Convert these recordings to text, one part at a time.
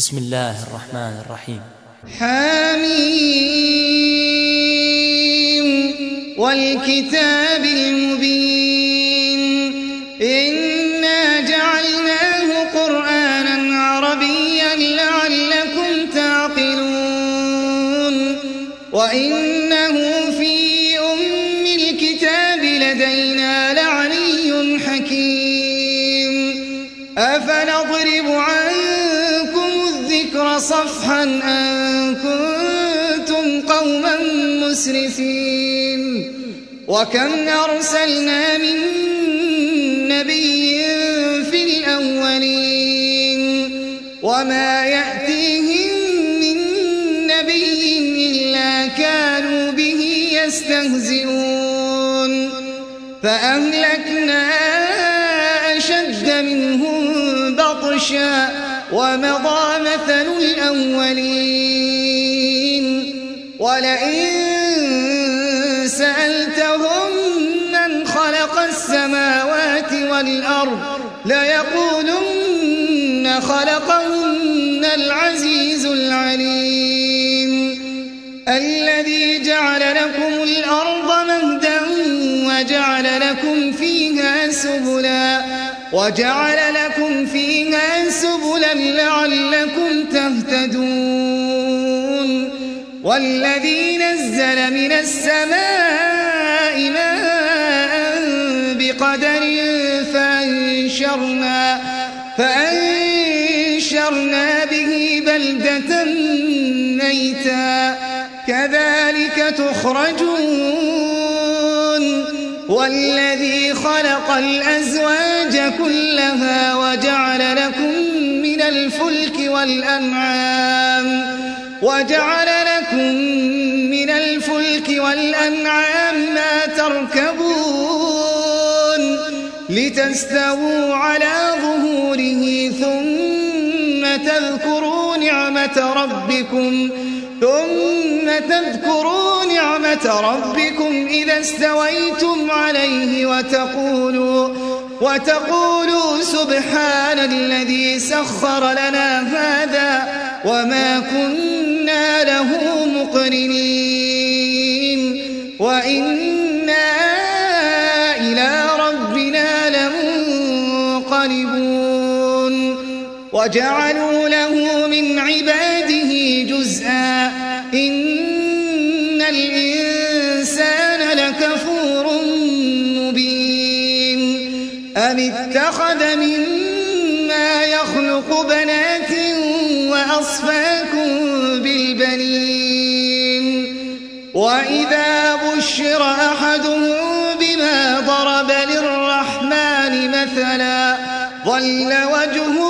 بسم الله الرحمن الرحيم. حميم والكتاب المبين. وكم أرسلنا من نبي في الأولين وما يأتيهم من نبي إلا كانوا به يستهزئون فأهلكنا أشد منهم بطشا ومضى مثل الأولين ولئن والأرض ليقولن خلقهن العزيز العليم. الذي جعل لكم الأرض مهدا وجعل لكم فيها سبلا وجعل لكم فيها سبلا لعلكم تهتدون. والذي نزل من السماء ماء بقدر فأنشرنا, فأنشرنا به بلدة ميتا كذلك تخرجون. والذي خلق الأزواج كلها وجعل لكم من الفلك والأنعام وجعل لكم من الفلك والأنعام ما تركبون. لتستووا على ظهوره ثم تذكروا نعمة ربكم ثم تذكروا نعمة ربكم إذا استويتم عليه وتقولوا وتقولوا سبحان الذي سخر لنا هذا وما كنا له مقرنين. وجعلوا له من عباده جزءا. إن الإنسان لكفور مبين. أم اتخذ مما يخلق بنات وأصفاكم بالبنين؟ وإذا بشر أحدهم بما ضرب للرحمن مثلا ظل وجهه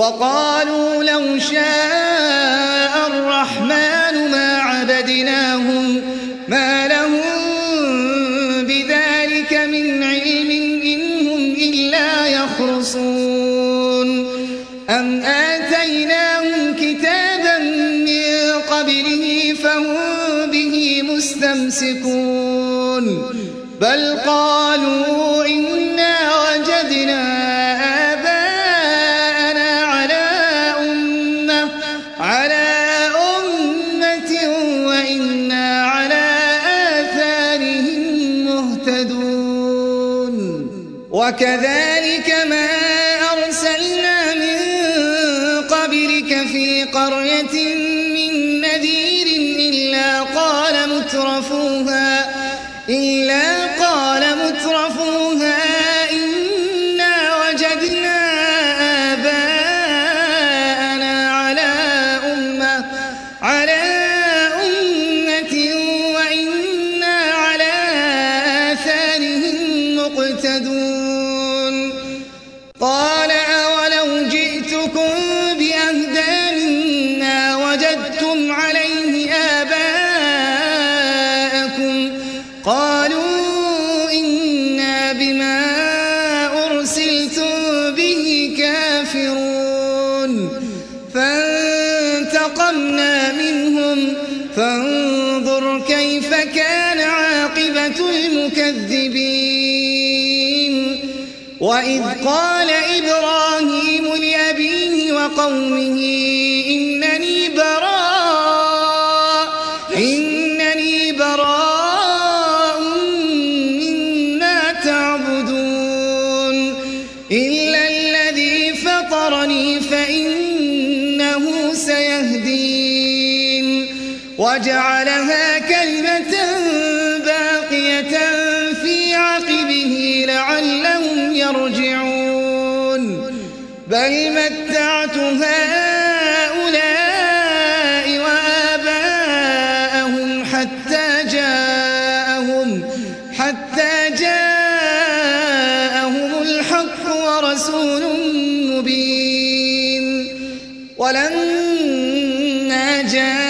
وقالوا لو شاء الرحمن ما عبدناهم ما لهم بذلك من علم إنهم إلا يخرصون. أم آتيناهم كتابا من قبله فهم به مستمسكون. بل قالوا مهتدون وكذلك ما أرسلنا من قبلك في قرية وإذ قال إبراهيم لأبيه وقومه إنني براء إنني براء مما تعبدون إلا الذي فطرني فإنه سيهدين وجعلها كلمة يرجعون. بل متعت هؤلاء وآباءهم حتى جاءهم حتى جاءهم الحق ورسول مبين. ولما جاءهم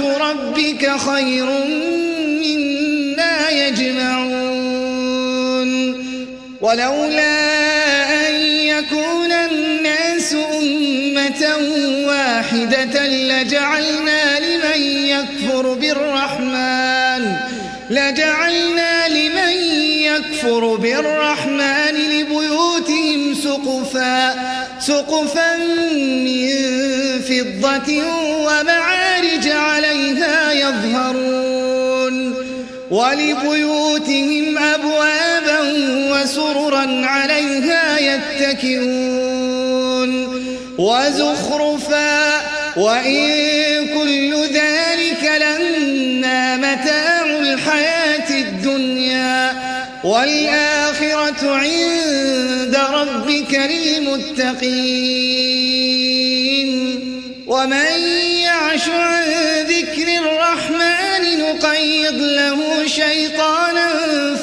ربك خير مما يجمعون. ولولا أن يكون الناس أمة واحدة لجعلنا لمن يكفر بالرحمن لجعلنا لمن يكفر بالرحمن لبيوتهم سقفا سقفا من فضة ومعارج عليها يظهرون ولبيوتهم أبوابا وسررا عليها يتكئون وزخرفا وإن كل ذلك لما متاع الحياة الدنيا والآخرة عند ربك للمتقين. ومن نقيض له شيطانا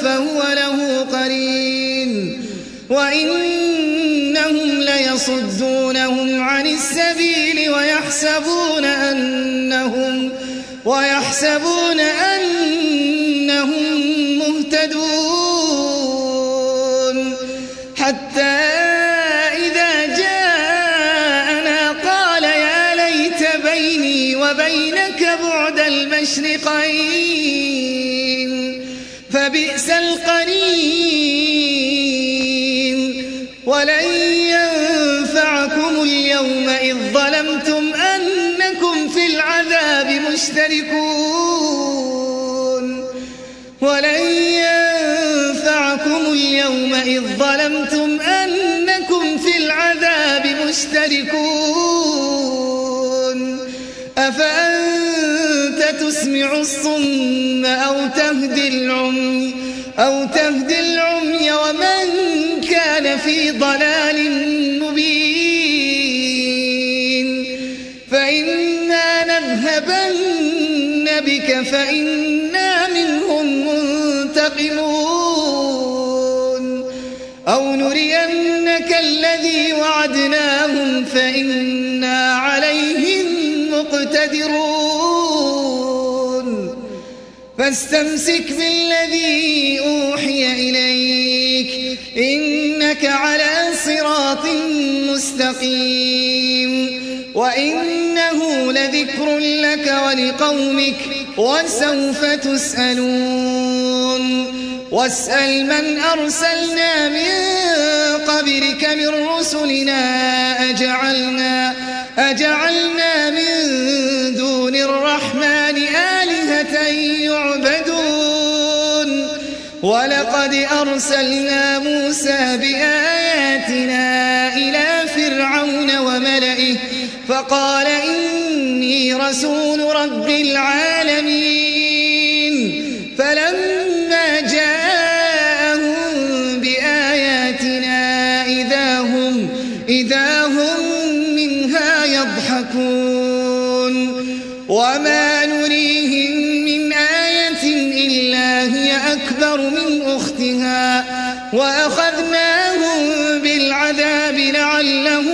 فهو له قرين. وإنهم ليصدونهم عن السبيل ويحسبون أنهم ويحسبون أنهم مهتدون. حتى إذا جاءنا قال يا ليت بيني وبينك بعد المشرقين فبئس القرين. ولن ينفعكم اليوم إذ ظلمتم أنكم في العذاب مشتركون. ولن ينفعكم اليوم إذ ظلمتم أنكم في العذاب مشتركون. أفأنت تسمع الصم أو تهدي العمي؟ أو تهدي العمي ومن كان في ضلال مبين. فإنا نذهبن بك فإنا منهم منتقمون. أو نرينك الذي وعدناهم فإنا عليهم مقتدرون. فاستمسك بالذي أوحي إليك إنك على صراط مستقيم وإنه لذكر لك ولقومك وسوف تسألون واسأل من أرسلنا من قبلك من رسلنا أجعلنا, أجعلنا من دون الرحمن ولقد أرسلنا موسى بآياتنا إلى فرعون وملئه فقال إني رسول رب العالمين. هي أكبر من أختها وأخذناهم بالعذاب لعلهم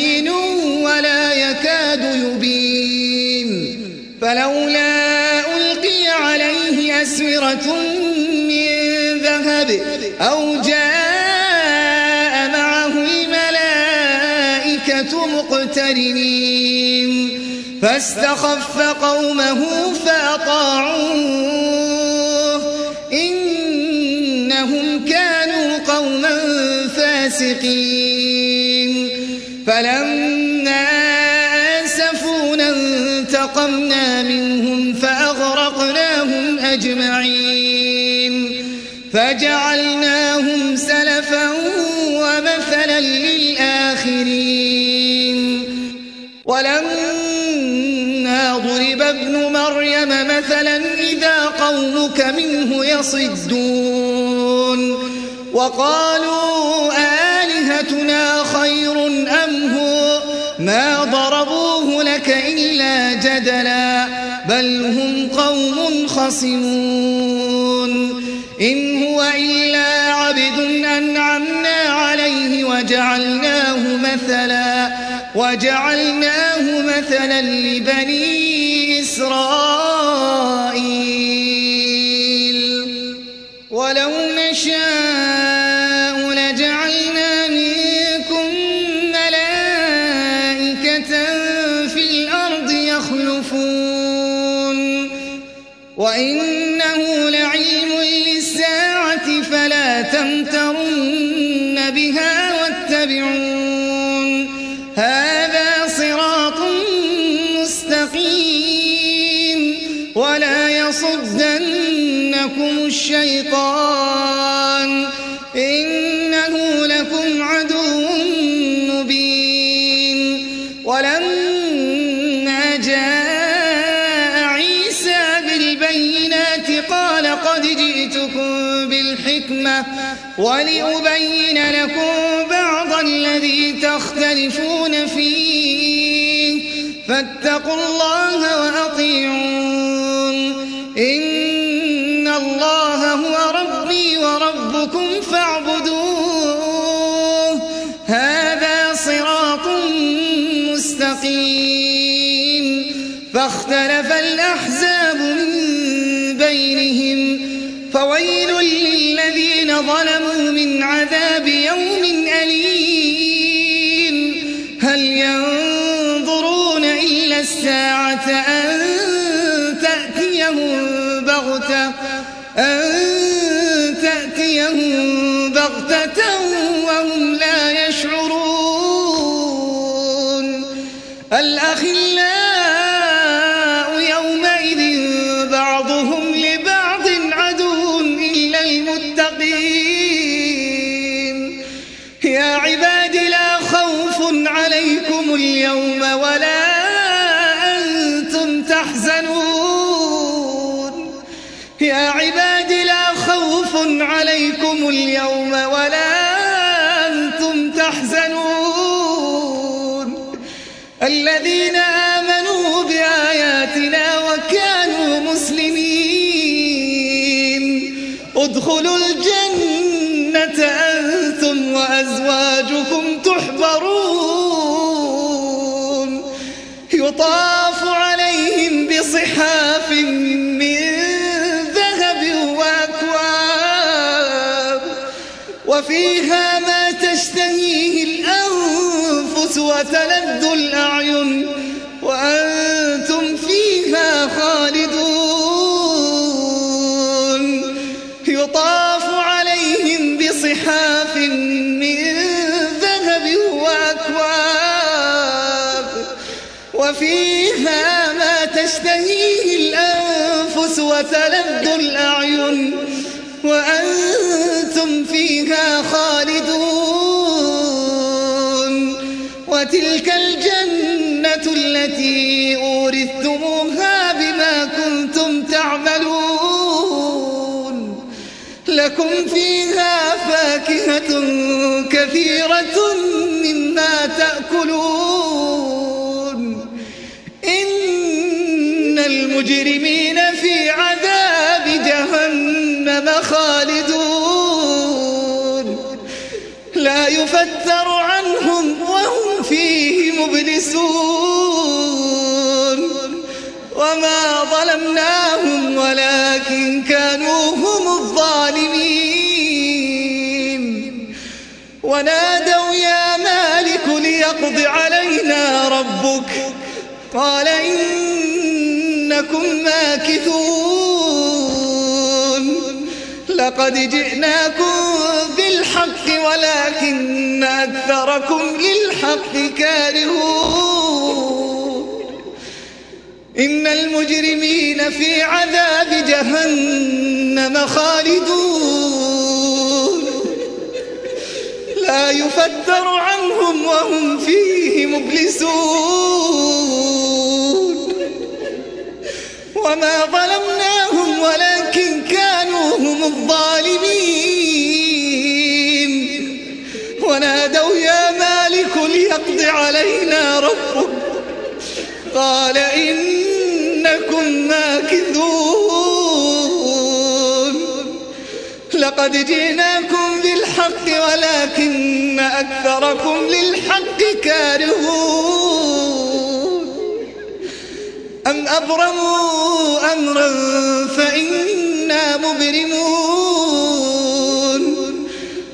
أو جاء معه الملائكة مقترنين فاستخف قومه فأطاعوه إنهم كانوا قوما فاسقين فلما آسفونا انتقمنا منهم فأغرقناهم أجمعين فجعلناهم قومك منه يصدون وقالوا آلهتنا خير أم هو؟ ما ضربوه لك إلا جدلا بل هم قوم خصمون. إن هو إلا عبد أنعمنا عليه وجعلناه مثلا وجعلناه مثلا لبني إسرائيل. وإنه ولأبين لكم بعض الذي تختلفون فيه. فاتقوا الله وأطيعون. إن الله هو ربي وربكم فاعبدوه. هذا صراط مستقيم. فاختلف الأحزاب ظلموا من عذاب يوم أليم. هل ينظرون إلا الساعة أن يحزنكم اليوم ولا أنتم تحزنون. الذين آمنوا بآياتنا وكانوا مسلمين. ادخلوا وتلذ الأعين وأنتم فيها خالدون. يطاف عليهم بصحاف من ذهب وأكواب. وفيها ما تشتهيه الأنفس وتلذ الأعين. وتلك الجنة التي أورثتموها بما كنتم تعملون. لكم فيها فاكهة كثيرة مما تأكلون. فيه مبلسون وما ظلمناهم ولكن كانوا هم الظالمين. ونادوا يا مالك ليقض علينا ربك. قال إنكم ماكثون. لقد جئناكم ولكن أكثركم للحق كارهون. إن المجرمين في عذاب جهنم خالدون. لا يفتر عنهم وهم فيه مبلسون. وما ظلمناهم ولكن كانوا هم الظالمين. ونادوا يا مالك ليقض علينا ربك. قال إنكم ماكثون. لقد جئناكم بالحق ولكن أكثركم للحق كارهون. أم أبرموا أمرا فإنا مبرمون.